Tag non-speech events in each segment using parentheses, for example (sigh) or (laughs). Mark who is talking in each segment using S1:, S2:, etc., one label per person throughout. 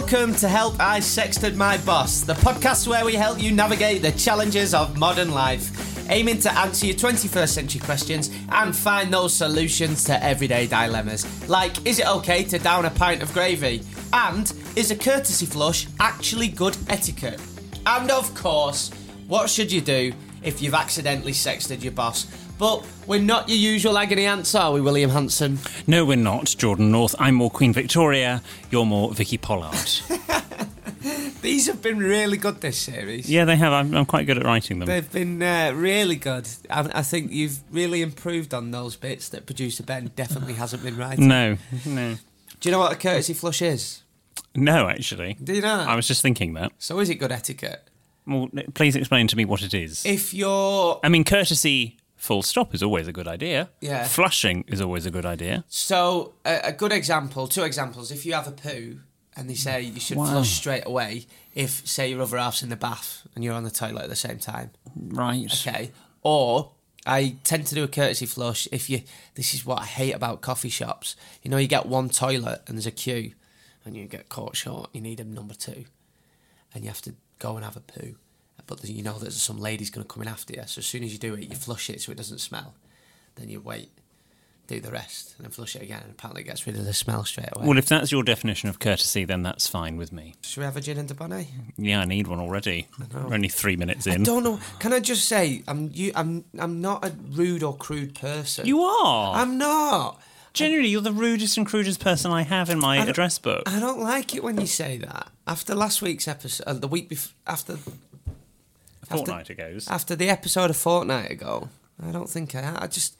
S1: welcome to Help I Sexted My Boss, the podcast where we help you navigate the challenges of modern life, aiming to answer your 21st century questions and find those solutions to everyday dilemmas. Like, is it okay to down a pint of gravy? And is a courtesy flush actually good etiquette? And of course, what should you do if you've accidentally sexted your boss? But we're not your usual agony aunts, are we, William Hanson?
S2: No, we're not, Jordan North. I'm more Queen Victoria. You're more Vicky Pollard. (laughs)
S1: These have been really good this series.
S2: yeah, they have. I'm, I'm quite good at writing them.
S1: They've been uh, really good. I, I think you've really improved on those bits that producer Ben definitely hasn't been writing.
S2: No, no.
S1: Do you know what a courtesy flush is?
S2: No, actually.
S1: Do you know?
S2: I was just thinking that.
S1: So is it good etiquette?
S2: Well, please explain to me what it is.
S1: If you're
S2: I mean, courtesy full stop is always a good idea.
S1: Yeah.
S2: Flushing is always a good idea.
S1: so a, a good example, two examples. If you have a poo and they say you should
S2: Wow.
S1: flush straight away, if say your other half's in the bath and you're on the toilet at the same time,
S2: Right.
S1: okay. Or I tend to do a courtesy flush if you. This is what I hate about coffee shops. You know, you get one toilet and there's a queue, and you get caught short. You need a number two, and you have to go and have a poo. But you know there's some lady's going to come in after you. So as soon as you do it, you flush it so it doesn't smell. Then you wait, do the rest, and then flush it again. And apparently, it gets rid of the smell straight away.
S2: Well, if that's your definition of courtesy, then that's fine with me.
S1: Should we have a gin and a bonnet?
S2: Yeah, I need one already. We're only three minutes in.
S1: I don't know. Can I just say, I'm you. I'm I'm not a rude or crude person.
S2: You are.
S1: I'm not.
S2: Generally, you're the rudest and crudest person I have in my address book.
S1: I don't like it when you say that. After last week's episode, uh, the week before, after
S2: Fortnight ago.
S1: after the episode a fortnight ago, I don't think I. I just,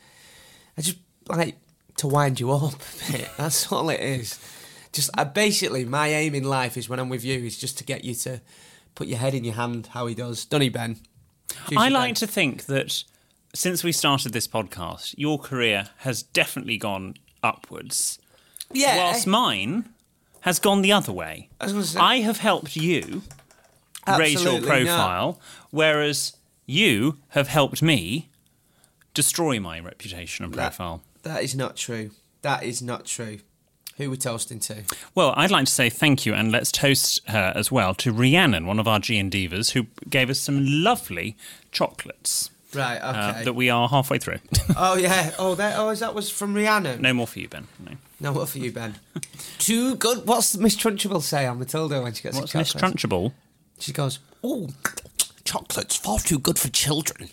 S1: I just like to wind you up a bit. (laughs) That's all it is. Just uh, basically, my aim in life is when I'm with you is just to get you to put your head in your hand. How he does, doesn't he, Ben? Juicy
S2: I
S1: Ben.
S2: like to think that since we started this podcast, your career has definitely gone upwards,
S1: Yeah.
S2: whilst mine has gone the other way.
S1: I was say-
S2: I have helped you raise your
S1: not.
S2: profile, whereas you have helped me destroy my reputation and
S1: That-
S2: profile.
S1: that is not true. That is not true. Who we're toasting to?
S2: Well, I'd like to say thank you, and let's toast her as well to Rhiannon, one of our G and Divas, who gave us some lovely chocolates
S1: Right.
S2: uh,
S1: Okay.
S2: that we are halfway through. (laughs)
S1: oh yeah. Oh, that. Oh, is that was from Rihanna?
S2: no more for you, Ben. No.
S1: No, what for you, Ben? Too good. What's Miss Trunchbull say on Matilda when she gets
S2: What's Miss
S1: chocolate? She goes, "Oh, chocolate's far too good for children."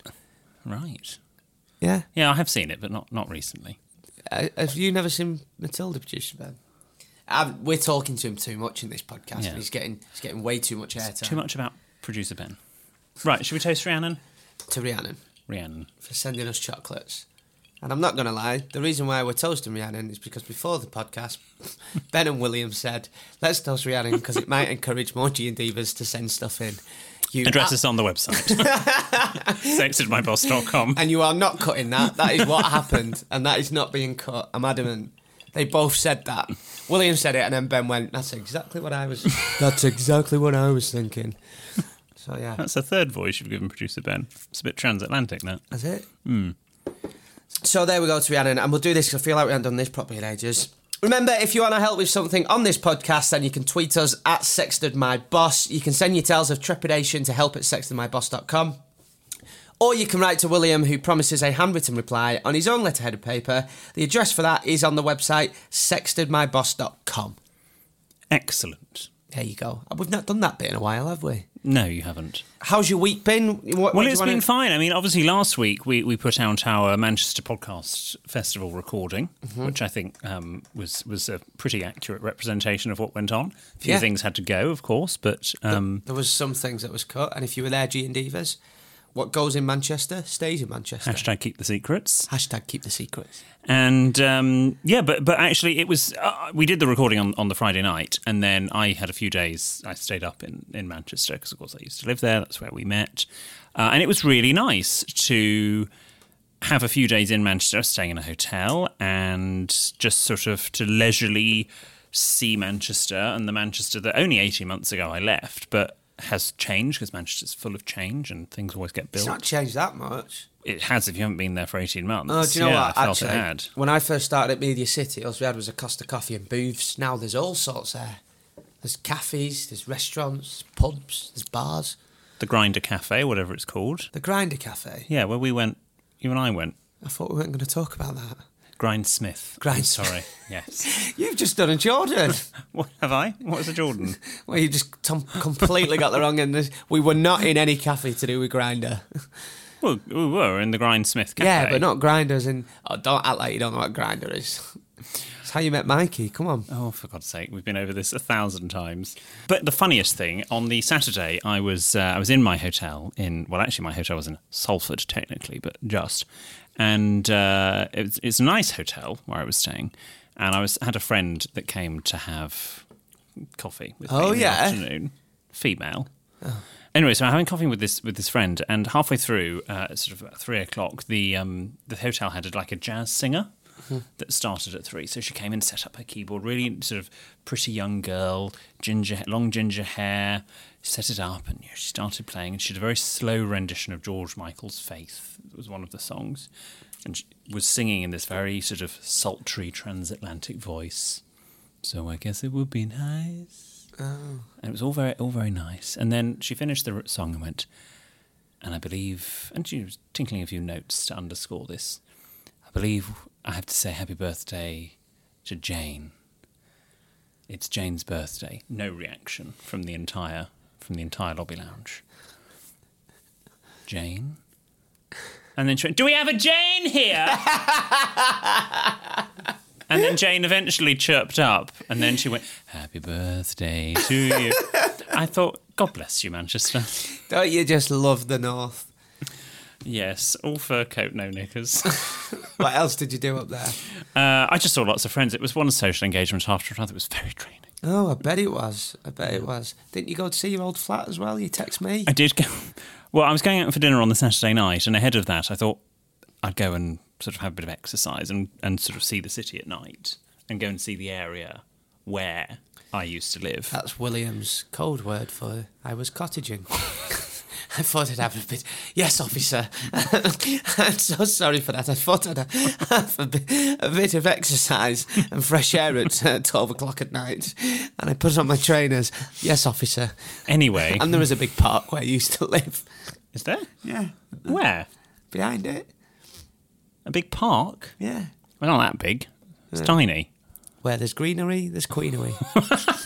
S2: Right.
S1: Yeah.
S2: Yeah, I have seen it, but not not recently.
S1: Uh, have you never seen Matilda, producer Ben? Um, we're talking to him too much in this podcast.
S2: Yeah.
S1: He's getting he's getting way too much airtime.
S2: Too much about producer Ben. Right, should we toast Rhiannon?
S1: to Rhiannon
S2: Rhiannon.
S1: for sending us chocolates. And I'm not going to lie, the reason why we're toasting Rhiannon is because before the podcast, (laughs) Ben and William said, let's toast Rhiannon because it might encourage more G and Divas to send stuff in. You
S2: Address us on the website. (laughs) Sextedmyboss.com.
S1: And you are not cutting that. That is what happened, and that is not being cut. I'm adamant. They both said that. William said it, and then Ben went, "That's exactly what I was. That's exactly what I was thinking." So yeah,
S2: That's the third voice you've given producer Ben. It's a bit transatlantic now.
S1: that's it. Hmm. So there we go to Rhiannon, and we'll do this 'cause I feel like we haven't done this properly in ages. Remember, if you want to help with something on this podcast, then you can tweet us at sextedmyboss. You can send your tales of trepidation to help at sextedmyboss.com. Or you can write to William, who promises a handwritten reply on his own letterhead of paper. The address for that is on the website sextedmyboss.com.
S2: Excellent.
S1: There you go. We've not done that bit in a while, have we?
S2: No, you haven't.
S1: How's your week been? What,
S2: Well, it's been fine. I mean, obviously, last week we, we put out our Manchester Podcast Festival recording,
S1: Mm-hmm.
S2: which I think um, was was a pretty accurate representation of what went on. A few
S1: Yeah.
S2: things had to go, of course, but um,
S1: There was some things that was cut, and if you were there, G and Divas, what goes in Manchester stays in Manchester.
S2: hashtag keep the secrets.
S1: Hashtag keep the secrets.
S2: And um, yeah, but but actually, it was uh, we did the recording on, on the Friday night, and then I had a few days. I stayed up in in Manchester because, of course, I used to live there. That's where we met, uh, and it was really nice to have a few days in Manchester, staying in a hotel, and just sort of to leisurely see Manchester and the Manchester that only eighteen months ago I left, but has changed because Manchester's full of change and things always get built.
S1: It's not changed that much.
S2: It has if you haven't been there for eighteen months.
S1: Oh, do you know
S2: yeah,
S1: what?
S2: I felt
S1: Actually,
S2: it had.
S1: when I first started at Media City, all we had was a Costa Coffee and booths. Now there's all sorts there. There's cafes, there's restaurants, pubs, there's bars.
S2: the Grinder Cafe, whatever it's called.
S1: The Grinder Cafe.
S2: Yeah, where we went, you and I went.
S1: I thought we weren't going to talk about that.
S2: Grindsmith.
S1: Grind
S2: Sorry. (laughs) Yes.
S1: You've just done a Jordan. (laughs)
S2: what have I? What was a Jordan? (laughs)
S1: well, you just tom- completely got the wrong end. of- We were not in any cafe to do with Grinder.
S2: well, we were in the Grindsmith Cafe.
S1: Yeah, but not grinders. And oh, don't act like you don't know what Grindr is. It's how you met Mikey. Come on.
S2: Oh, for God's sake, we've been over this a thousand times. But the funniest thing, on the Saturday, I was uh, I was in my hotel in well, actually, my hotel was in Salford technically, but just, and uh, it was, it's a nice hotel where I was staying, and I was had a friend that came to have coffee with me
S1: Oh,
S2: in the
S1: yeah?
S2: afternoon, female. Anyway, so I'm having coffee with this with this friend, and halfway through, uh, sort of three o'clock, the um, the hotel had like a jazz singer that started at three. So she came in, set up her keyboard, really sort of pretty young girl, ginger, long ginger hair. Set it up, and you know, she started playing, and she did a very slow rendition of George Michael's "Faith." It was one of the songs, and she was singing in this very sort of sultry transatlantic voice. So I guess it would be nice. oh. And it was all very, all very nice. And then she finished the song and went, and I believe, and she was tinkling a few notes to underscore this. I believe I have to say happy birthday to Jane. It's Jane's birthday. No reaction from the entire from the entire lobby lounge. Jane. And then she went, Do we have a Jane here? (laughs) and then Jane eventually chirped up, and then she went, Happy birthday to you. (laughs) I thought, God bless you, Manchester.
S1: Don't you just love the North?
S2: Yes, all fur coat, no knickers. (laughs)
S1: What else did you do up there?
S2: Uh, I just saw lots of friends. It was one social engagement after another. It was very draining.
S1: Oh, I bet it was. I bet it was. Didn't you go to see your old flat as well? You text me.
S2: I did go. (laughs) Well, I was going out for dinner on the Saturday night, and ahead of that, I thought I'd go and sort of have a bit of exercise and, and sort of see the city at night and go and see the area where I used to live.
S1: That's William's code word for I was cottaging. (laughs) I thought I'd have a bit. Yes, officer. (laughs) I'm so sorry for that. I thought I'd have a bit, a bit of exercise and fresh air at uh, 12 o'clock at night. And I put on my trainers. Yes, officer.
S2: Anyway,
S1: And there was a big park where I used to live.
S2: is there?
S1: Yeah.
S2: Where?
S1: Behind it.
S2: A big park?
S1: Yeah.
S2: Well, not that big. It's tiny.
S1: Where there's greenery, there's queenery. (laughs)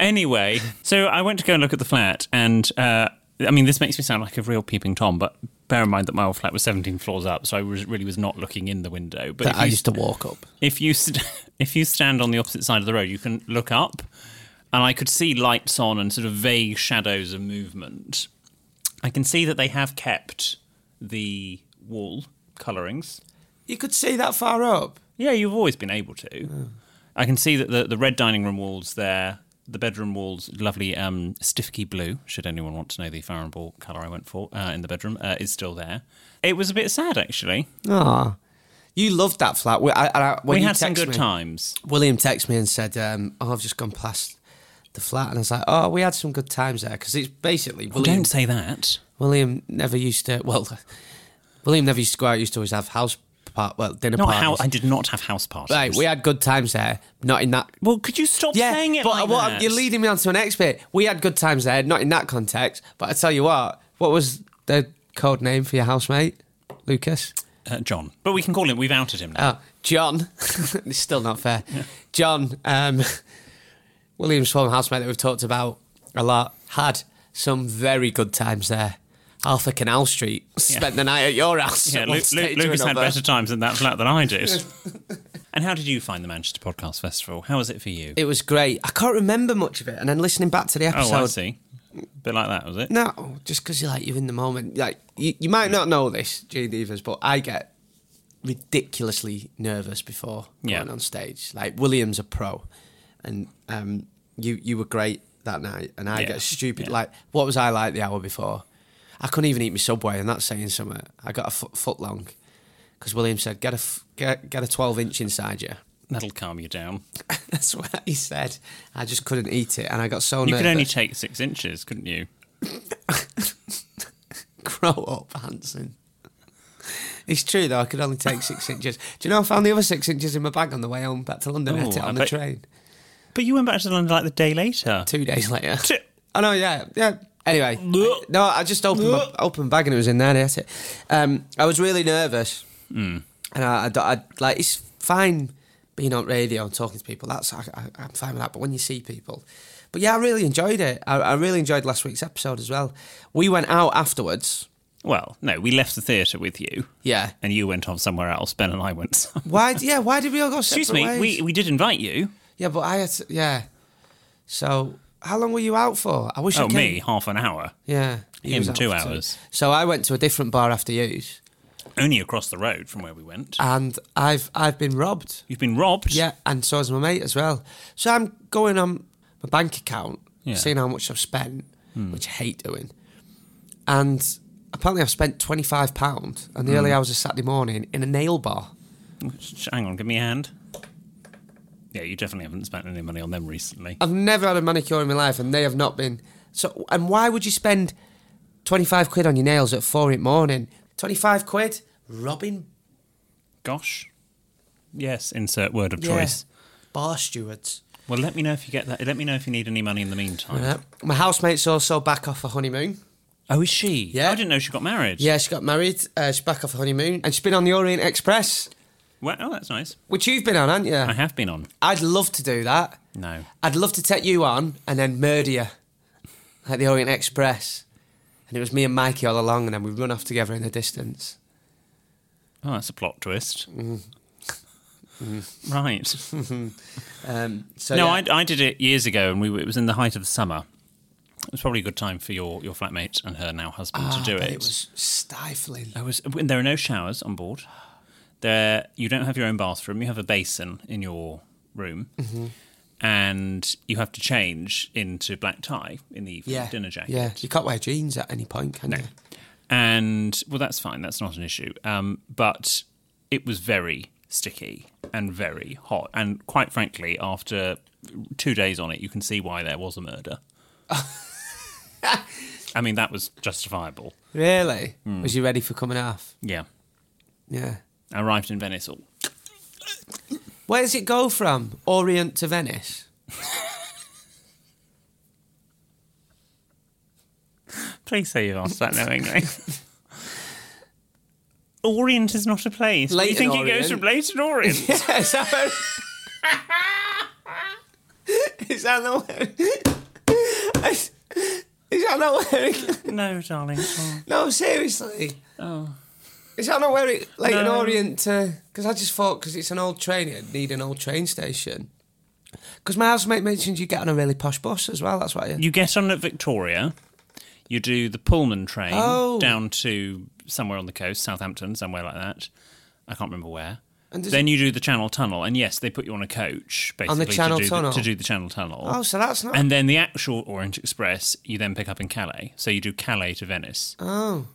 S2: Anyway, so I went to go and look at the flat, and uh, I mean, this makes me sound like a real peeping tom, but bear in mind that my old flat was 17 floors up, so I was, really was not looking in the window. But
S1: that I
S2: you,
S1: used to walk up.
S2: if you st- (laughs) if you stand on the opposite side of the road, you can look up, and I could see lights on and sort of vague shadows of movement. I can see that they have kept the wall colourings.
S1: You could see that far up.
S2: Yeah, you've always been able to. I can see that the, the red dining room walls there, the bedroom walls, lovely um, Stiffkey Blue, should anyone want to know the Farrow and Ball colour I went for uh, in the bedroom, uh, is still there. It was a bit sad, actually.
S1: Ah. You loved that flat. We, I, I, when
S2: we had some good
S1: me-
S2: times.
S1: William texted me and said, um, "Oh, I've just gone past the flat," and I was like, "Oh, we had some good times there because it's basically
S2: Well,
S1: William.
S2: don't say that.
S1: William never used to. Well, (laughs) William never used to go out. Used to always have house part, well, dinner
S2: Not
S1: parties.
S2: how I did not have house parties.
S1: Right, we had good times there. Not in that.
S2: Well, could you stop
S1: Yeah,
S2: saying it
S1: but
S2: like
S1: what,
S2: that?
S1: you're leading me on to an bit. We had good times there, not in that context. But I tell you what, what was the code name for your housemate, Lucas?
S2: Uh, John, but we can call him. We've outed him now.
S1: Oh, John. (laughs) it's still not fair. John, um, (laughs) William's former housemate that we've talked about a lot, had some very good times there. Arthur Canal Street spent the night at your house.
S2: yeah, (laughs) Lu- Lu- Lucas had better times in that flat than I did. (laughs) and how did you find the Manchester Podcast Festival? How was it for you?
S1: It was great. I can't remember much of it, and then listening back to the episode.
S2: oh, I see. bit like that, was it?
S1: No, just because you're like you're in the moment. Like you, you might not know this, G and Divas, but I get ridiculously nervous before
S2: Yeah.
S1: going on stage. Like William's a pro, and um, you you were great that night, and I
S2: Yeah.
S1: get stupid.
S2: Yeah.
S1: Like what was I like the hour before? I couldn't even eat my subway, and that's saying something. I got a foot, foot long because William said get a f- get, get a twelve inch inside you.
S2: That'll calm you down. (laughs)
S1: That's what he said. I just couldn't eat it, and I got so
S2: You
S1: nervous.
S2: could only take six inches, couldn't you? (laughs)
S1: Grow up, Hanson. It's true though. I could only take six (laughs) inches. Do you know I found the other six inches in my bag on the way home back to London? Oh, I
S2: Oh,
S1: it
S2: I
S1: on the
S2: bet-
S1: train.
S2: But you went back to London like the day later.
S1: Two days later.
S2: Two-
S1: I know. Yeah. Yeah. Anyway, no, I just opened my open bag and it was in there. and I it. Um, I was really nervous,
S2: Hmm.
S1: and I, I, I- like it's fine being on radio and talking to people. That's I, I, I'm fine with that. But when you see people, but yeah, I really enjoyed it. I, I really enjoyed last week's episode as well. We went out afterwards.
S2: Well, no, we left the theatre with you.
S1: Yeah.
S2: And you went off somewhere else. Ben and I went. somewhere.
S1: Why? Yeah. Why did we all go?
S2: Excuse me,
S1: ways?
S2: we, we did invite you.
S1: Yeah, but I had to, yeah. So, how long were you out for? I wish I
S2: Oh,
S1: came-
S2: me, half an hour.
S1: Yeah. he
S2: Him,
S1: was out
S2: two
S1: for
S2: hours.
S1: So I went to a different bar after you,
S2: Only across the road from where we went.
S1: and I've I've been robbed.
S2: You've been robbed.
S1: Yeah, and so has my mate as well. So I'm going on my bank account,
S2: Yeah. Hmm.
S1: seeing how much I've spent, which I hate doing. And apparently I've spent twenty five pound on the
S2: Hmm.
S1: early hours of Saturday morning in a nail bar.
S2: Hang on, give me a hand. Yeah, you definitely haven't spent any money on them recently.
S1: I've never had a manicure in my life, and they have not been. So, and why would you spend twenty five quid on your nails at four in the morning? Twenty five quid, robbing
S2: Gosh. Yes, insert word of
S1: yeah,
S2: choice.
S1: bar stewards.
S2: Well, let me know if you get that. Let me know if you need any money in the meantime.
S1: Yeah. My housemate's also back off a honeymoon.
S2: Oh, is she?
S1: Yeah.
S2: I didn't know she got married.
S1: Yeah, she got married. Uh, she's back off a honeymoon, and she's been on the Orient Express,
S2: Well, oh, that's nice.
S1: which you've been on, haven't you?
S2: I have been on.
S1: I'd love to do that.
S2: No.
S1: I'd love to take you on and then murder you at the Orient Express. And it was me and Mikey all along, and then we run off together in the distance.
S2: Oh, that's a plot twist.
S1: Mm. (laughs)
S2: Right. (laughs)
S1: Um, so
S2: no,
S1: yeah.
S2: I, I did it years ago, and we it was in the height of the summer. It was probably a good time for your, your flatmate and her now husband
S1: Ah,
S2: to do it.
S1: It was stifling.
S2: There was there are no showers on board. There, you don't have your own bathroom. You have a basin in your room,
S1: Mm-hmm.
S2: and you have to change into black tie in the evening,
S1: Yeah,
S2: dinner jacket.
S1: Yeah, you can't wear jeans at any point, can you?
S2: And well, that's fine. That's not an issue. Um, but it was very sticky and very hot. And quite frankly, after two days on it, you can see why there was a murder. (laughs) I mean, that was justifiable.
S1: Really?
S2: Hmm.
S1: Was you ready for coming off?
S2: Yeah.
S1: Yeah.
S2: I arrived in Venice. All,
S1: Where does it go from? Orient to Venice? (laughs)
S2: Please say you've asked that knowingly. (laughs) Orient is not a place. Do you think it goes from Leyton Orient? (laughs)
S1: Yeah, is that where... is that not where... Is, is that not where
S2: no, darling. Oh.
S1: No, seriously. Oh. Is that not know where it... Like an Orient to... Because I just thought, because it's an old train, it'd need an old train station. Because my housemate mentioned you get on a really posh bus as well, that's why...
S2: You get on at Victoria, you do the Pullman train
S1: Oh.
S2: down to somewhere on the coast, Southampton, somewhere like that. I can't remember where.
S1: And
S2: then you do the Channel Tunnel, and yes, they put you on a coach basically
S1: On the Channel
S2: to, do
S1: Tunnel?
S2: The, to do the Channel Tunnel.
S1: Oh, so that's not...
S2: and then the actual Orient Express, you then pick up in Calais. So you do Calais to Venice.
S1: Oh.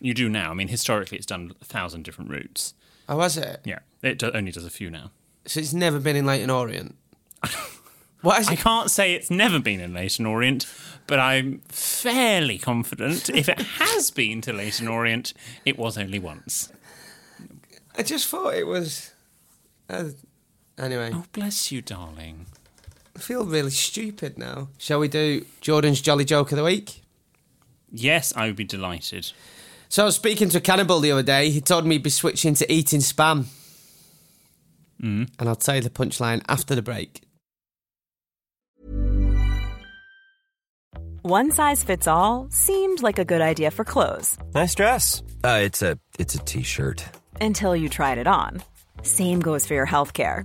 S2: You do now. I mean, historically, it's done a thousand different routes.
S1: Oh, was it?
S2: Yeah, it do- only does a few now.
S1: So it's never been in Leyton Orient? (laughs) what is
S2: I can't say it's never been in Leyton Orient, but I'm fairly confident if it has been to Leyton Orient, it was only once.
S1: I just thought it was. Uh, anyway,
S2: Oh, bless you, darling.
S1: I feel really stupid now. Shall we do Jordan's Jolly Joke of the Week?
S2: Yes, I would be delighted.
S1: So I was speaking to a cannibal the other day. He told me he'd be switching to eating spam. Mm. And I'll tell you the punchline after the break.
S3: One size fits all seemed like a good idea for clothes
S4: Nice dress. Uh, it's a it's a t-shirt.
S3: until you tried it on. Same goes for your healthcare.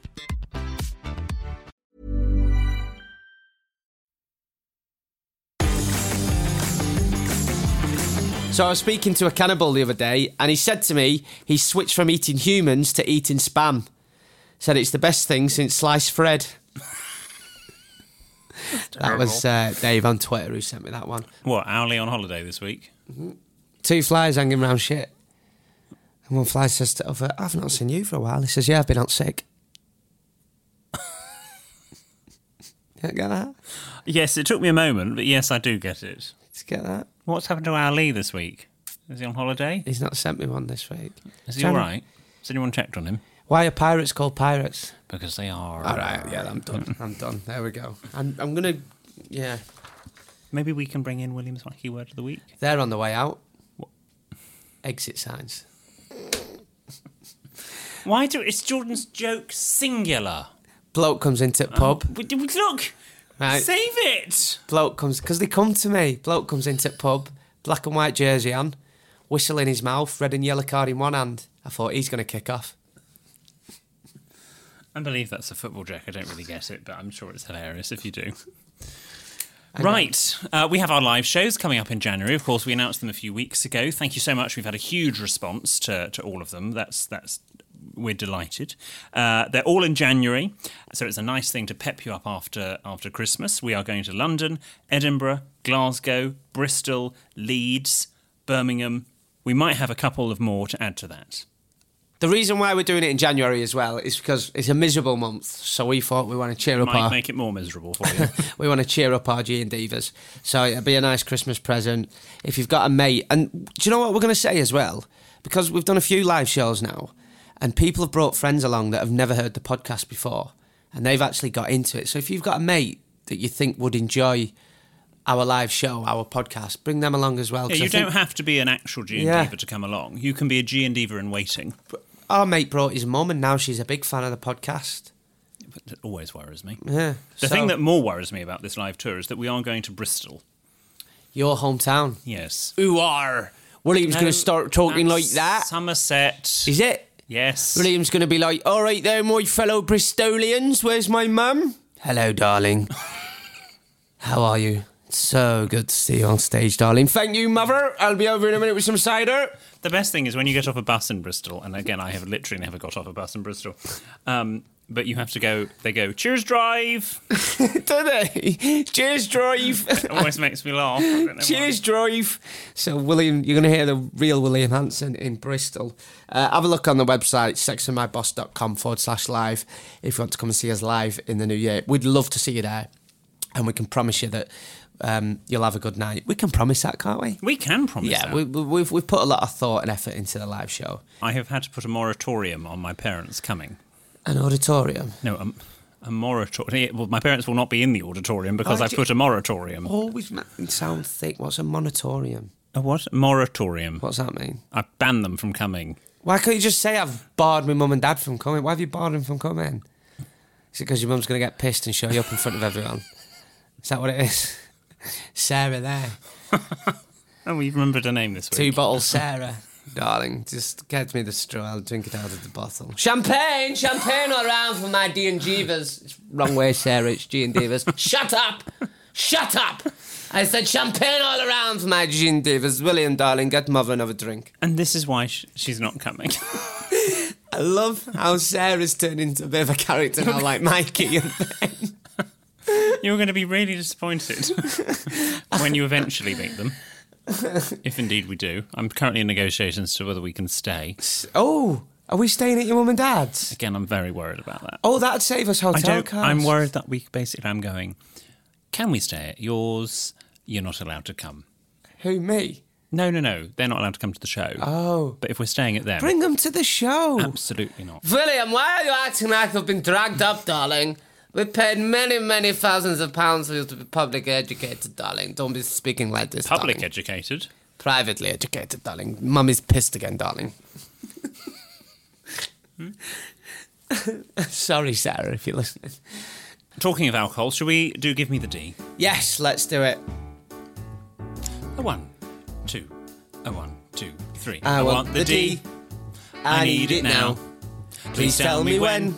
S1: So I was speaking to a cannibal the other day, and he said to me he switched from eating humans to eating spam. Said it's the best thing since sliced bread. that was uh, Dave on Twitter who sent me that one.
S2: What, Owly on holiday this week?
S1: Two flies hanging around shit. And one fly says to the other, I've not seen you for a while. He says, Yeah, I've been out sick. (laughs) Can't get that?
S2: Yes, it took me a moment, but yes, I do get it.
S1: Did you get that?
S2: What's happened to Ali this week? Is he on holiday?
S1: He's not sent me one this week.
S2: Is he all? Has anyone checked on him?
S1: Why are pirates called pirates?
S2: Because they are.
S1: All right, yeah, I'm done. (laughs) I'm done. There we go. I'm, I'm gonna, yeah.
S2: Maybe we can bring in William's wacky word of the week.
S1: They're on the way out. Exit signs.
S2: Why do it's Jordan's joke singular?
S1: Bloke comes into pub. Oh.
S2: We- we- Look,
S1: Right.
S2: save it.
S1: Bloke comes because they come to me. Bloke comes into the pub, black and white jersey on, whistle in his mouth, red and yellow card in one hand. I thought he's gonna kick off.
S2: I believe that's a football joke. I don't really get it, but I'm sure it's hilarious if you do. Right, uh, we have our live shows coming up in January. Of course, we announced them a few weeks ago. Thank you so much. We've had a huge response to, to all of them. That's that's we're delighted. Uh, they're all in January, so it's a nice thing to pep you up after after Christmas. We are going to London, Edinburgh, Glasgow, Bristol, Leeds, Birmingham. We might have a couple of more to add to that.
S1: The reason why we're doing it in January as well is because it's a miserable month. So we thought we want to cheer up
S2: Might
S1: our
S2: make it more miserable for you. (laughs)
S1: we want to cheer up our G and Divas. So it'd be a nice Christmas present if you've got a mate. And do you know what we're going to say as well? Because we've done a few live shows now, and people have brought friends along that have never heard the podcast before, and they've actually got into it. So if you've got a mate that you think would enjoy our live show, our podcast, bring them along as well.
S2: Yeah, you
S1: think
S2: don't have to be an actual G and
S1: Yeah.
S2: Diva to come along. You can be a G and Diva in waiting.
S1: Our mate brought his mum, and now she's a big fan of the podcast.
S2: But It always worries me.
S1: Yeah.
S2: The
S1: So,
S2: thing that more worries me about this live tour is that we are going to Bristol.
S1: your hometown.
S2: Yes.
S1: Who are William's going to start talking like that?
S2: Somerset.
S1: Is it?
S2: Yes.
S1: William's going to be like, all right there, my fellow Bristolians, where's my mum? Hello, darling. (laughs) How are you? So good to see you on stage, darling. Thank you, mother. I'll be over in a minute with some cider.
S2: The best thing is when you get off a bus in Bristol, and again, I have literally never got off a bus in Bristol. Um, but you have to go. They go. Cheers, drive. (laughs)
S1: Do they? Cheers, drive. (laughs)
S2: It always makes me laugh. I why.
S1: Cheers, drive. So, William, you're going to hear the real William Hanson in Bristol. Uh, have a look on the website, sextedmyboss.com forward slash live, if you want to come and see us live in the new year. We'd love to see you there. And we can promise you that um, you'll have a good night. We can promise that, can't we?
S2: We can promise.
S1: Yeah,
S2: that.
S1: we, we, we've, we've put a lot of thought and effort into the live show.
S2: I have had to put a moratorium on my parents coming.
S1: An auditorium.
S2: No, a, a moratorium. Well, my parents will not be in the auditorium because I've put a moratorium.
S1: Always ma- sound thick. What's a moratorium?
S2: A what? Moratorium.
S1: What's that mean?
S2: I banned them from coming.
S1: Why can't you just say I've barred my mum and dad from coming? Why have you barred them from coming? Is it because your mum's going to get pissed and show you up in front of everyone? Is that what it is? (laughs) Sarah there. (laughs)
S2: Oh, we've remembered her name this week.
S1: Two bottles, Sarah. (laughs) Darling, just get me the straw. I'll drink it out of the bottle. Champagne, champagne all around for my D and Jeevers. It's wrong way, Sarah. It's G and Divas. (laughs) Shut up! Shut up! I said champagne all around for my G and Divas. William, darling, get mother another drink.
S2: And this is why sh- she's not coming. (laughs)
S1: I love how Sarah's turned into a bit of a character now, like Mikey and Ben. (laughs)
S2: You're going to be really disappointed when you eventually meet them. (laughs) If indeed we do. I'm currently in negotiations to whether we can stay.
S1: Oh, are we staying at your mum and dad's?
S2: Again, I'm very worried about that.
S1: Oh, that'd save us hotel
S2: I don't,
S1: costs.
S2: I'm worried that we basically, I'm going, can we stay at yours? You're not allowed to come.
S1: Who, me?
S2: No, no, no. They're not allowed to come to the show.
S1: Oh.
S2: But if we're staying at them,
S1: Bring them to the show.
S2: absolutely not.
S1: William, why are you acting like you've been dragged up, darling? We paid many, many thousands of pounds for you to be publicly educated, darling. Don't be speaking like this,
S2: Public
S1: darling.
S2: educated.
S1: Privately educated, darling. Mummy's pissed again, darling. (laughs) Sorry, Sarah, if you're listening.
S2: Talking of alcohol, shall we do Give Me the D?
S1: Yes, let's do it.
S2: A one, two, a one, two, three.
S1: I want the D. I need it now. Please tell me when.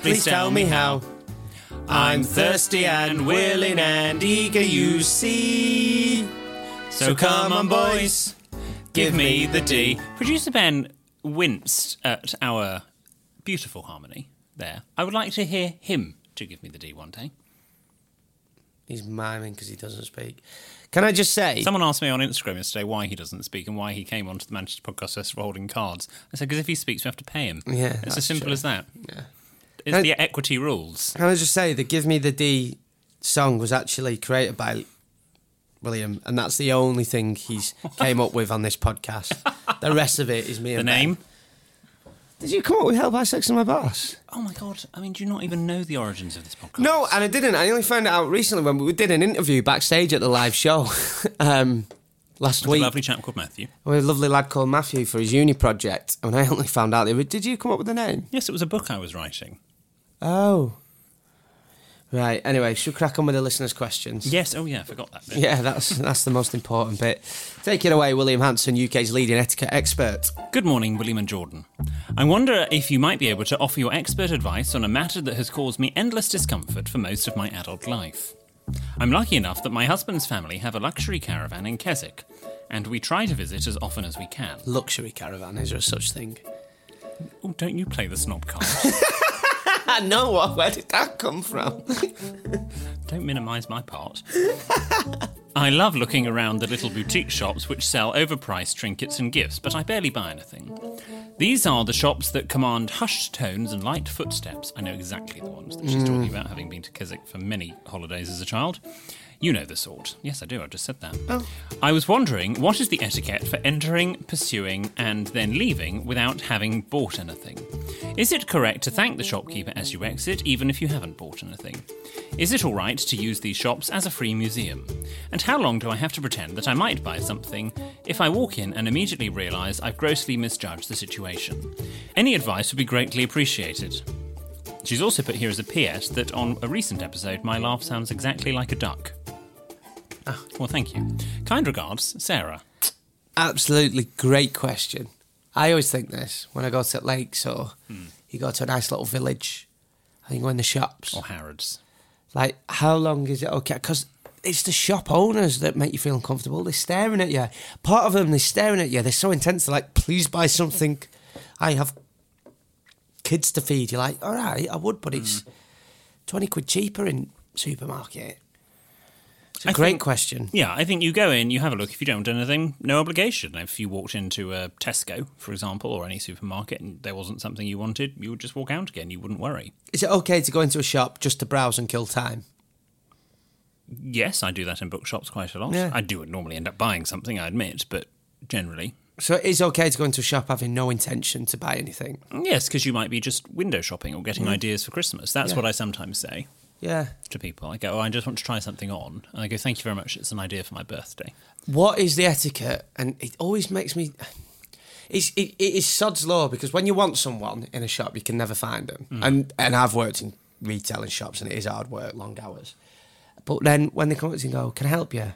S1: Please tell me how. I'm thirsty and willing and eager, you see.
S2: So come on, boys, give me the D. Producer Ben winced at our beautiful harmony there. I would like to hear him to give me the D one day.
S1: He's miming because he doesn't speak. Can I just say?
S2: Someone asked me on Instagram yesterday why he doesn't speak and why he came onto the Manchester Podcast Festival holding cards. I said, because if he speaks, we have to pay him.
S1: Yeah,
S2: It's as simple
S1: true.
S2: as that.
S1: Yeah.
S2: It's the equity rules.
S1: Can I just say the "Give Me the D" song was actually created by William, and that's the only thing he's came up with on this podcast. The rest of it is me
S2: The
S1: and Ben.
S2: name?
S1: Did you come up with "Help I Sexted My Boss"?
S2: Oh my God. I mean, do you not even know the origins of this podcast?
S1: No, and I didn't. I only found it out recently when we did an interview backstage at the live show (laughs) um, last
S2: a
S1: week
S2: lovely chap called Matthew.
S1: with a lovely lad called Matthew for his uni project. And I only found out. Did you come up with the name?
S2: Yes, it was a book I was writing.
S1: Oh, right. Anyway, should we crack on with the listeners' questions?
S2: Yes. Oh, yeah. I forgot that bit.
S1: Yeah, that's that's the most important bit. Take it away, William Hanson, UK's leading etiquette expert.
S2: Good morning, William and Jordan. I wonder if you might be able to offer your expert advice on a matter that has caused me endless discomfort for most of my adult life. I'm lucky enough that my husband's family have a luxury caravan in Keswick, and we try to visit as often as we can.
S1: Luxury caravan, is there such thing?
S2: Oh, don't you play the snob card. (laughs)
S1: I know what. Where did that come from? (laughs)
S2: don't minimise my part. I love looking around the little boutique shops which sell overpriced trinkets and gifts, but I barely buy anything. These are the shops that command hushed tones and light footsteps. I know exactly the ones that she's talking hmm. about, having been to Keswick for many holidays as a child. You know the sort. Yes, I do. I've just said that. Oh. I was wondering what is the etiquette for entering, pursuing, and then leaving without having bought anything? Is it correct to thank the shopkeeper as you exit, even if you haven't bought anything? Is it all right to use these shops as a free museum? And how long do I have to pretend that I might buy something if I walk in and immediately realise I've grossly misjudged the situation? Any advice would be greatly appreciated. She's also put here as a PS that on a recent episode, my laugh sounds exactly like a duck. Ah, well, thank you. Kind regards, Sarah.
S1: Absolutely great question. I always think this when I go to lakes or you go to a nice little village and you go in the shops.
S2: Or Harrods.
S1: Like, how long is it okay? Because it's the shop owners that make you feel uncomfortable. They're staring at you. Part of them, they're staring at you. They're so intense. They're like, please buy something. I have kids to feed. You're like, all right, I would, but it's 20 quid cheaper in supermarket. It's a
S2: I
S1: great
S2: think-
S1: question.
S2: Yeah, I think you go in, you have a look. If you don't do anything, no obligation. If you walked into a Tesco, for example, or any supermarket and there wasn't something you wanted, you would just walk out again. You wouldn't worry.
S1: Is it okay to go into a shop just to browse and kill time?
S2: Yes, I do that in bookshops quite a lot.
S1: Yeah.
S2: I do normally end up buying something, I admit, but generally.
S1: So it is okay to go into a shop having no intention to buy anything.
S2: Yes, because you might be just window shopping or getting mm-hmm. ideas for Christmas. That's
S1: Yeah.
S2: what I sometimes say
S1: Yeah.
S2: to people. I go, oh, I just want to try something on. And I go, thank you very much. It's an idea for my birthday.
S1: What is the etiquette? And it always makes me. It's, it, it is sod's law because when you want someone in a shop, you can never find them. And and I've worked in retail and shops, and it is hard work, long hours. But then when they come up to you and go, "Can I help you?"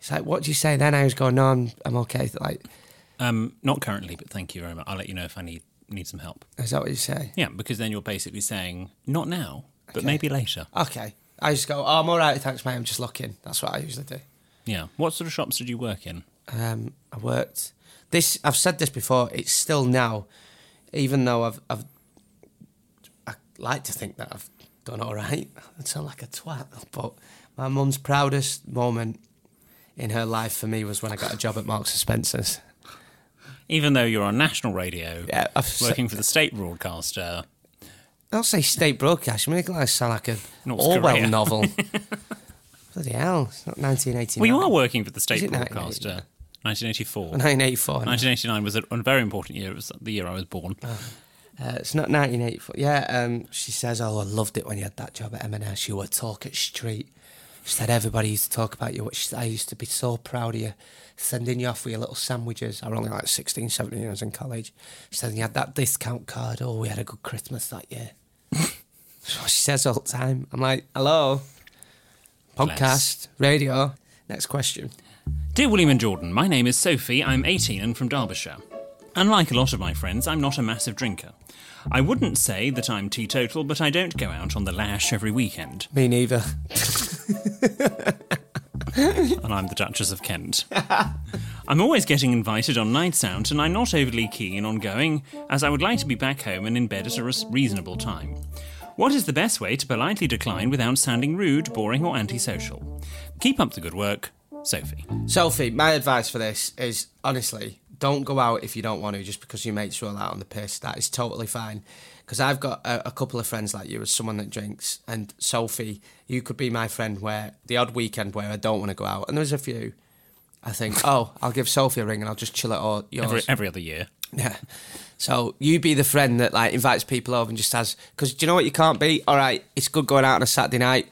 S1: It's like, what do you say then? I was going, no, I'm, I'm okay. Like,
S2: Um, not currently, but thank you very much. I'll let you know if I need need some help.
S1: is that what you say?
S2: Yeah, because then you're basically saying not now, but
S1: Okay.
S2: maybe later.
S1: Okay. I just go, oh, I'm all right, thanks, mate. I'm just looking. That's what I usually do.
S2: Yeah. What sort of shops did you work in?
S1: Um, I worked. This I've said this before. It's still now, even though I've I've. I like to think that I've done all right. (laughs) I sound like a twat, but my mum's proudest moment in her life for me was when I got a job at Marks and Spencers.
S2: Even though you're on national radio,
S1: Yeah, I've
S2: working for the state broadcaster.
S1: I'll say state broadcast. You make it like sound like a
S2: North
S1: Orwell
S2: Korea.
S1: novel. (laughs) Bloody hell! It's not 1989.
S2: Well, you are working for the state broadcaster. 1984.
S1: 1984.
S2: 1989 was a, very important year. It was the year I was born.
S1: Uh, it's not 1984. Yeah, um, she says, Oh, I loved it when you had that job at M&S. You were talk at street. She said, Everybody used to talk about you. I used to be so proud of you, sending you off with your little sandwiches. I was only like 16, 17 years in college. She said, You had that discount card. Oh, we had a good Christmas that year. (laughs) That's what she says all the time. I'm like, Hello, podcast, radio. Next question.
S2: Dear William and Jordan, my name is Sophie. I'm 18 and from Derbyshire. Unlike a lot of my friends, I'm not a massive drinker. I wouldn't say that I'm teetotal, but I don't go out on the lash every weekend.
S1: Me neither.
S2: and I'm the Duchess of Kent. I'm always getting invited on nights out, and I'm not overly keen on going, as I would like to be back home and in bed at a reasonable time. What is the best way to politely decline without sounding rude, boring, or antisocial? Keep up the good work, Sophie.
S1: Sophie, my advice for this is honestly, don't go out if you don't want to just because your mates roll out on the piss. That is totally fine. Because I've got a, a couple of friends like you as someone that drinks. And Sophie, you could be my friend where the odd weekend where I don't want to go out. And there's a few. I think, (laughs) oh, I'll give Sophie a ring and I'll just chill at all yours.
S2: Every, every other year. (laughs)
S1: Yeah. So you be the friend that like invites people over and just has because do you know what you can't be? All right, it's good going out on a Saturday night.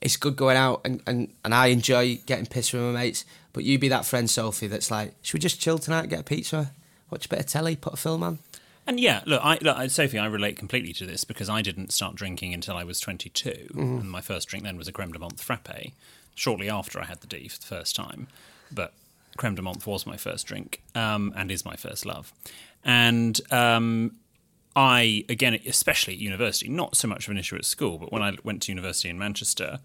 S1: It's good going out and, and, and I enjoy getting pissed with my mates. But you be that friend, Sophie, that's like, should we just chill tonight, get a pizza, watch a bit of telly, put a film on?
S2: And yeah, look, I, look, Sophie, I relate completely to this because I didn't start drinking until I was 22. And my first drink then was a creme de menthe frappe, shortly after I had the D for the first time. But creme de menthe was my first drink um, and is my first love. And um, I, again, especially at university, not so much of an issue at school, but when I went to university in Manchester,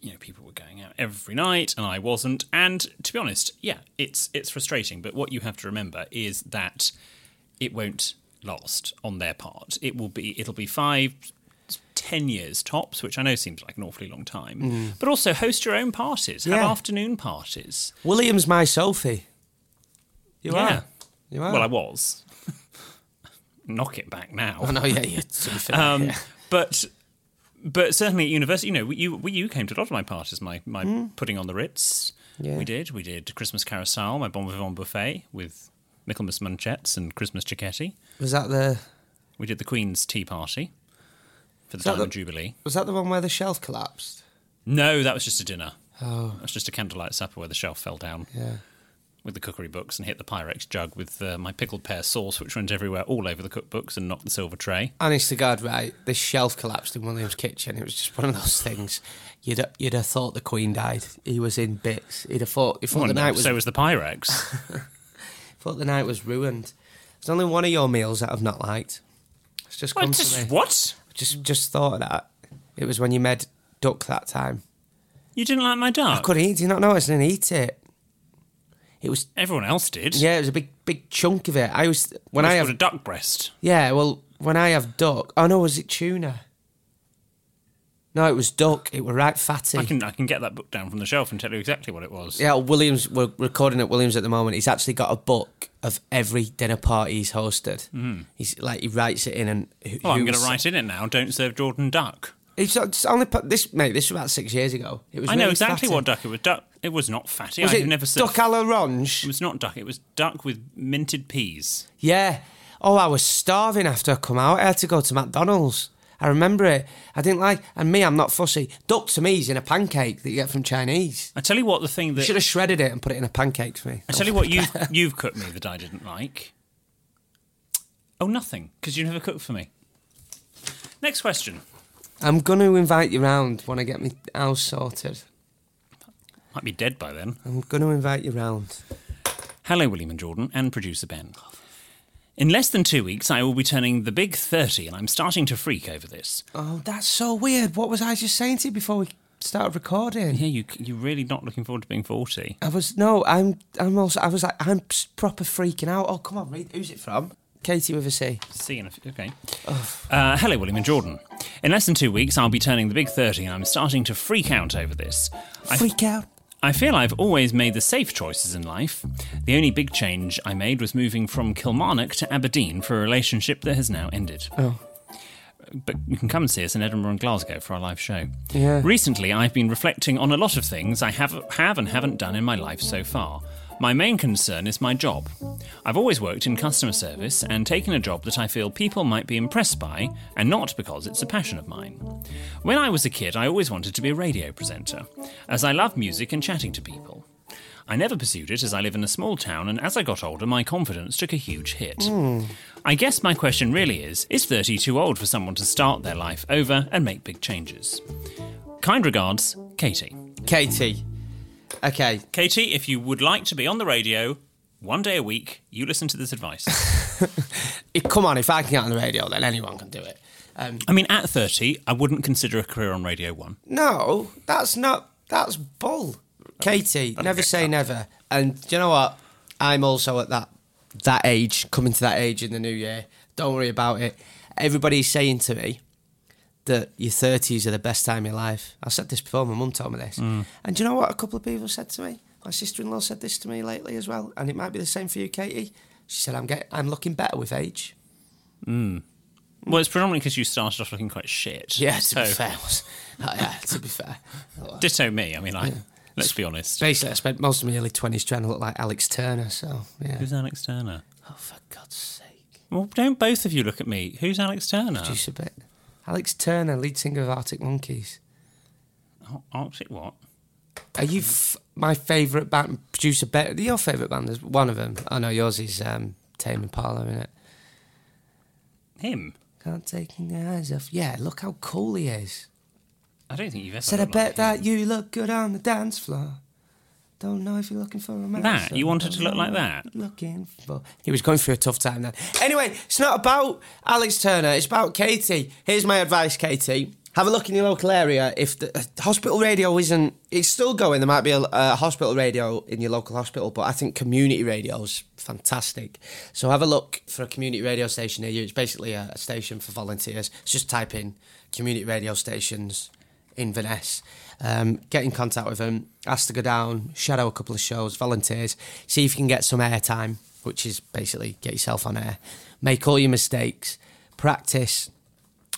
S2: you know, people were going out every night and I wasn't. And to be honest, yeah, it's it's frustrating. But what you have to remember is that it won't last on their part. It will be it'll be five, ten years tops, which I know seems like an awfully long time. Hmm. But also host your own parties, have
S1: Yeah.
S2: afternoon parties.
S1: William's my Sophie. You
S2: Yeah.
S1: are. You are.
S2: Well, I was. Knock it back now.
S1: Oh, no, yeah, you're to be fair, (laughs)
S2: Um,
S1: yeah.
S2: But but certainly at university, you know, you you came to a lot of my parties. My my putting on the Ritz.
S1: Yeah.
S2: We did. We did Christmas Carousel, my Bon Vivant buffet with Michaelmas Munchettes and Christmas Chiquetti.
S1: Was that the
S2: We did the Queen's Tea Party for the Diamond
S1: the-
S2: Jubilee.
S1: was that the one where the shelf collapsed?
S2: No, that was just a dinner.
S1: Oh,
S2: That was just a candlelight supper where the shelf fell down
S1: yeah.
S2: With the cookery books and hit the Pyrex jug with uh, my pickled pear sauce, which went everywhere, all over the cookbooks and knocked the silver tray.
S1: Honest to God, right? This shelf collapsed in William's kitchen. It was just one of those things. You'd you'd have thought the Queen died. He was in bits. He'd have thought. He thought
S2: Oh,
S1: the
S2: no,
S1: night was.
S2: so was the Pyrex. (laughs)
S1: thought the night was ruined. There's only one of your meals that I've not liked. It's just come me.
S2: what?
S1: Just just thought of that. It was when you made duck that time.
S2: You didn't like my duck?
S1: I couldn't eat. Do you not know? I didn't eat it. It was
S2: Everyone else did.
S1: yeah. It was a big big chunk of it. I was when I have
S2: a duck breast.
S1: yeah. Well, when I have duck. Oh no, was it tuna? No, it was duck. It were right fatty.
S2: I can I can get that book down from the shelf and tell you exactly what it was.
S1: Yeah, Williams. We're recording at Williams at the moment. He's actually got a book of every dinner party he's hosted. Hmm. He's like he writes it in and. Who,
S2: Oh, I'm going to write in it now. Don't serve Jordan duck.
S1: It's, it's only put- this mate. This was about six years ago. It was.
S2: I know
S1: really
S2: exactly
S1: fatty.
S2: what duck it was. Duck. It was not fatty.
S1: was
S2: I've
S1: it.
S2: never served.
S1: duck à l'orange.
S2: It was not duck. It was duck with minted peas.
S1: Yeah. Oh, I was starving after I come out. I had to go to McDonald's. I remember it. I didn't like, and me, I'm not fussy. Duck to me is in a pancake that you get from Chinese.
S2: I tell you what, the thing
S1: You
S2: that
S1: should have shredded it and put it in a pancake for me.
S2: I tell you what (laughs) you you've cooked me that I didn't like. Oh, nothing, because you never cooked for me. Next question.
S1: I'm going to invite you round when I get my house sorted.
S2: Might be dead by then.
S1: I'm going to invite you round.
S2: Hello, William and Jordan, and producer Ben. In less than two weeks, I will be turning the big 30, and I'm starting to freak over this.
S1: Oh, that's so weird. What was I just saying to you before we started recording?
S2: Yeah, you, you're really not looking forward to being 40.
S1: I was no, I'm I'm also I was like I'm proper freaking out. Oh come on, read who's it from? Katie with a C.
S2: You in a few. Okay. Uh, hello, William and Jordan. In less than two weeks, I'll be turning the big 30, and I'm starting to freak out over this. I
S1: Freak out.
S2: I feel I've always made the safe choices in life. The only big change I made was moving from Kilmarnock to Aberdeen for a relationship that has now ended.
S1: Oh.
S2: But you can come and see us in Edinburgh and Glasgow for our live show.
S1: Yeah.
S2: Recently, I've been reflecting on a lot of things I have, have and haven't done in my life so far. My main concern is my job. I've always worked in customer service and taken a job that I feel people might be impressed by, and not because it's a passion of mine. When I was a kid, I always wanted to be a radio presenter, as I love music and chatting to people. I never pursued it as I live in a small town, and as I got older, my confidence took a huge hit. I guess my question really is Is 30 too old for someone to start their life over and make big changes? Kind regards, Katie.
S1: Katie. Okay.
S2: Katie, if you would like to be on the radio one day a week, you listen to this advice. (laughs)
S1: If, come on, if I can get on the radio, then anyone can do it. Um,
S2: I mean, at 30, I wouldn't consider a career on Radio 1.
S1: no, that's not. That's bull. Katie, never say never. And do you know what? I'm also at that that age, coming to that age in the new year. Don't worry about it. Everybody's saying to me that your thirties are the best time of your life. I said this before. My mum told me this. Mm. And do you know what? A couple of people said to me. My sister-in-law said this to me lately as well, and it might be the same for you, Katie. She said, "I'm getting, I'm looking better with age." Mm. Mm.
S2: Well, it's predominantly because you started off looking quite shit.
S1: Yeah, to
S2: so,
S1: be fair, (laughs) oh, yeah, to be fair. (laughs)
S2: Ditto me. I mean, I, let's be honest.
S1: Basically, I spent most of my early twenties trying to look like Alex Turner. So yeah.
S2: Who's Alex Turner?
S1: Oh, for God's sake!
S2: Well, don't both of you look at me. Who's Alex Turner?
S1: Just a bit. Alex Turner, lead singer of Arctic Monkeys.
S2: Arctic what?
S1: Are you f- my favourite band producer? Be- your favourite band is one of them. I know yours is um, Tame Impala, isn't it?
S2: Him?
S1: Can't take your eyes off. Yeah, look how cool he is.
S2: I don't think you've ever.
S1: Said I bet
S2: like
S1: that
S2: him.
S1: you look good on the dance floor. Don't know if you're looking for a man.
S2: That? You wanted to look like that?
S1: Looking for. He was going through a tough time then. Anyway, it's not about Alex Turner. It's about Katie. Here's my advice, Katie. Have a look in your local area. If the uh, hospital radio isn't, it's still going. There might be a, a hospital radio in your local hospital, but I think community radio is fantastic. So have a look for a community radio station near you. It's basically a, a station for volunteers. It's just type in community radio stations in Inverness. Um, get in contact with them, ask to go down, shadow a couple of shows, volunteers, see if you can get some airtime, which is basically get yourself on air, make all your mistakes, practice,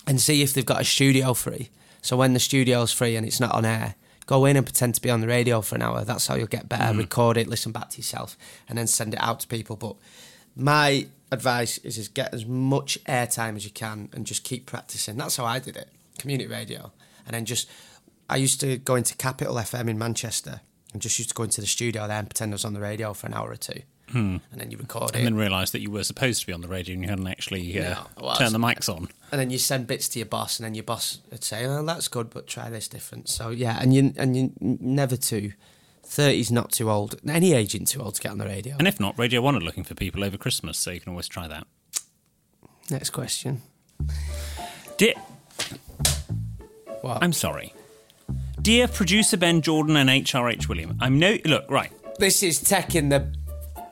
S1: and see if they've got a studio free. So when the studio's free and it's not on air, go in and pretend to be on the radio for an hour. That's how you'll get better. Record it, listen back to yourself, and then send it out to people. But my advice is just get as much airtime as you can and just keep practicing. That's how I did it. Community radio. And then just I used to go into Capital FM in Manchester and just used to go into the studio there and pretend I was on the radio for an hour or two. And then you record it.
S2: And then realise that you were supposed to be on the radio and you hadn't actually uh,
S1: No, well,
S2: turned the mics on.
S1: and then you send bits to your boss, and then your boss would say, "Oh, that's good, but try this different." So yeah, and you and you never too. Thirty's not too old. Any age isn't too old to get on the radio.
S2: And if not, Radio 1 are looking for people over Christmas, so you can always try that.
S1: Next question.
S2: Dear,
S1: What?
S2: I'm sorry. Dear producer Ben Jordan and HRH William, I'm no. Look, right.
S1: this is taking the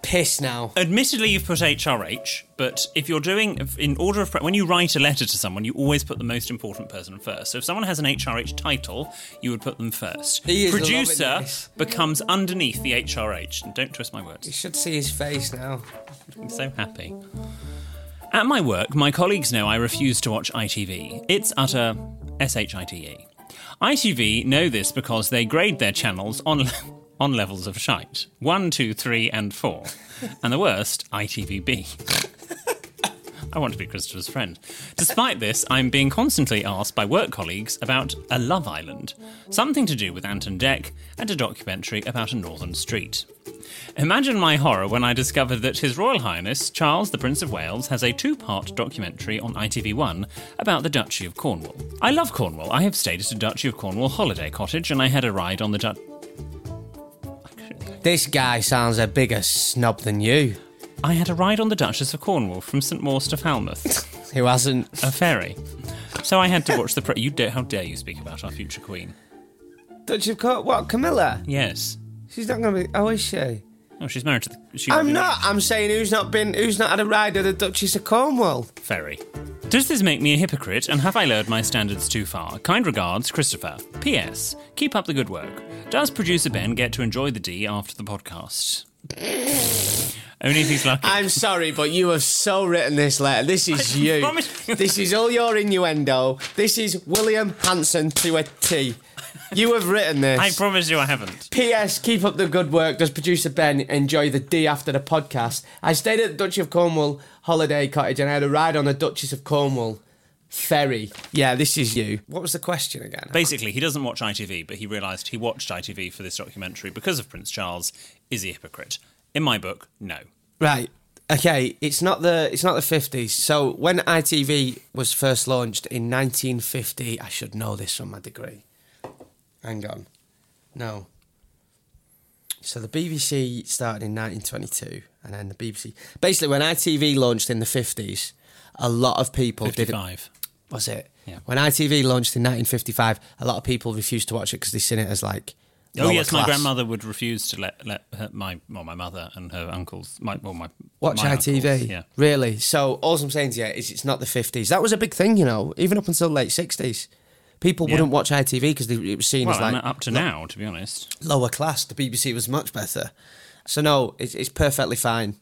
S1: piss now.
S2: Admittedly, you've put HRH, but if you're doing in order of when you write a letter to someone, you always put the most important person first. So if someone has an HRH title, you would put them first.
S1: He is
S2: Producer
S1: this.
S2: becomes underneath the HRH. And don't twist my words.
S1: You should see his face now.
S2: I'm so happy. At my work, my colleagues know I refuse to watch ITV. It's utter shite. ITV know this because they grade their channels on on levels of shite. One, two, three, and four. And the worst, ITVBe. (laughs) I want to be Christopher's friend. Despite this, I'm being constantly asked by work colleagues about a Love Island, something to do with Ant and Dec, and a documentary about a northern street. Imagine my horror when I discovered that His Royal Highness Charles the Prince of Wales has a two part documentary on ITV1 about the Duchy of Cornwall. I love Cornwall. I have stayed at a Duchy of Cornwall holiday cottage and I had a ride on the Duchy.
S1: This guy sounds a bigger snob than you.
S2: I had a ride on the Duchess of Cornwall from St Mawes to Falmouth, (laughs)
S1: Who hasn't?
S2: a ferry. So I had to watch the. Pre- you dare, how dare you speak about our future queen?
S1: Duchess of you call what? Camilla?
S2: Yes.
S1: She's not going to be. Oh, is she?
S2: Oh, she's married to the. She
S1: I'm not. I'm saying who's not been. Who's not had a ride at the Duchess of Cornwall?
S2: Ferry. Does this make me a hypocrite, and have I lowered my standards too far? Kind regards, Christopher. P.S. Keep up the good work. Does producer Ben get to enjoy the D after the podcast? Only if he's lucky.
S1: I'm sorry, but you have so written this letter. This is (laughs) you.
S2: promise
S1: this is all your innuendo. This is William Hanson to a T. You have written this.
S2: I promise you I haven't.
S1: P.S. Keep up the good work. Does producer Ben enjoy the D after the podcast? I stayed at the Duchy of Cornwall holiday cottage and I had a ride on the Duchess of Cornwall ferry. Yeah, this is you. What was the question again?
S2: Basically, he doesn't watch ITV, but he realised he watched ITV for this documentary because of Prince Charles. Is he a hypocrite? In my book, no.
S1: Right. Okay, it's not the it's not the fifties. So when ITV was first launched in 1950, I should know this from my degree. Hang on, no. So the BBC started in 1922, and then the BBC basically when ITV launched in the 50s, a lot of people didn't.
S2: 55.
S1: Was it?
S2: Yeah.
S1: When ITV launched in 1955, a lot of people refused to watch it because they seen it as like.
S2: Oh yes, my grandmother would refuse to let let her, my well my mother and her uncles my well my
S1: Watch
S2: my
S1: ITV.
S2: uncles, yeah.
S1: Really? So all I'm saying to you is it's not the 50s. That was a big thing, you know, even up until late 60s. People
S2: Yeah.
S1: wouldn't watch ITV because it was seen
S2: Well,
S1: as like
S2: up to now, to be honest.
S1: lower class. The BBC was much better. So no, it's, it's perfectly fine,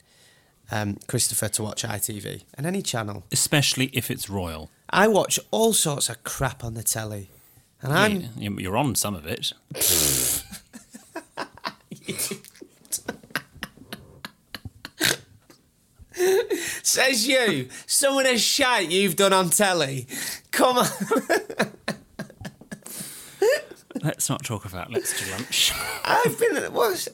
S1: um, Christopher, to watch ITV and any channel.
S2: Especially if it's royal.
S1: I watch all sorts of crap on the telly, and I'm
S2: Yeah, You're on some of it.
S1: says you. Some of the shite you've done on telly. Come on.
S2: Let's not talk about let's do lunch.
S1: I've been what's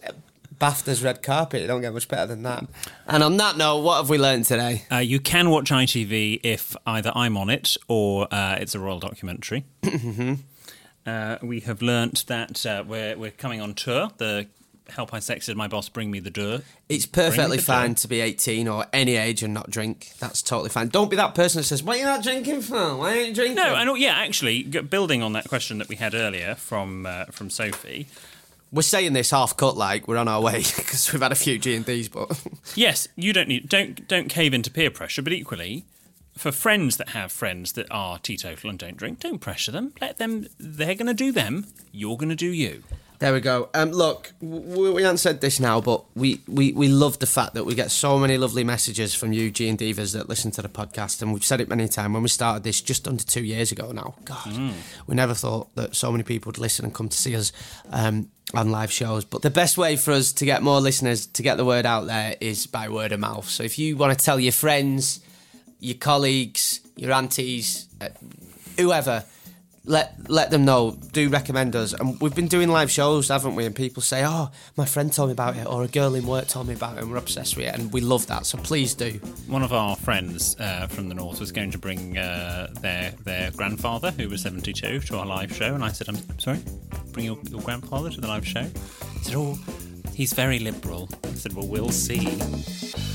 S1: BAFTA's red carpet. You don't get much better than that. And on that note, what have we learned today?
S2: Uh, you can watch ITV if either I'm on it or uh, it's a royal documentary. Uh, we have learnt that uh, we're we're coming on tour. The Help I Sexted My Boss Bring Me the Dur.
S1: It's perfectly fine
S2: door.
S1: to be 18 or any age and not drink. That's totally fine. Don't be that person that says, "What are you not drinking for? Why aren't you drinking?"
S2: No, I know. Yeah, actually, building on that question that we had earlier from uh, from Sophie.
S1: We're saying this half cut like we're on our way (laughs) because we've had a few G and D's, but
S2: Yes, you don't need don't don't cave into peer pressure, but equally, for friends that have friends that are teetotal and don't drink, don't pressure them. Let them. They're going to do them. You're going to do you.
S1: There we go. Um, look, we, we haven't said this now, but we, we, we love the fact that we get so many lovely messages from you, G and Divas, that listen to the podcast. And we've said it many times when we started this just under two years ago now. God, we never thought that so many people would listen and come to see us um, on live shows. But the best way for us to get more listeners, to get the word out there, is by word of mouth. So if you want to tell your friends, your colleagues, your aunties, uh, whoever, let let them know. Do recommend us. And we've been doing live shows, haven't we? And people say, "Oh, my friend told me about it," or "A girl in work told me about it," and we're obsessed with it. And we love that. So please do.
S2: One of our friends uh, from the north was going to bring uh, their their grandfather, who was 72, to our live show, and I said, "I'm, I'm sorry, bring your, your grandfather to the live show." He said, "Oh, he's very liberal." I said, "Well, we'll see."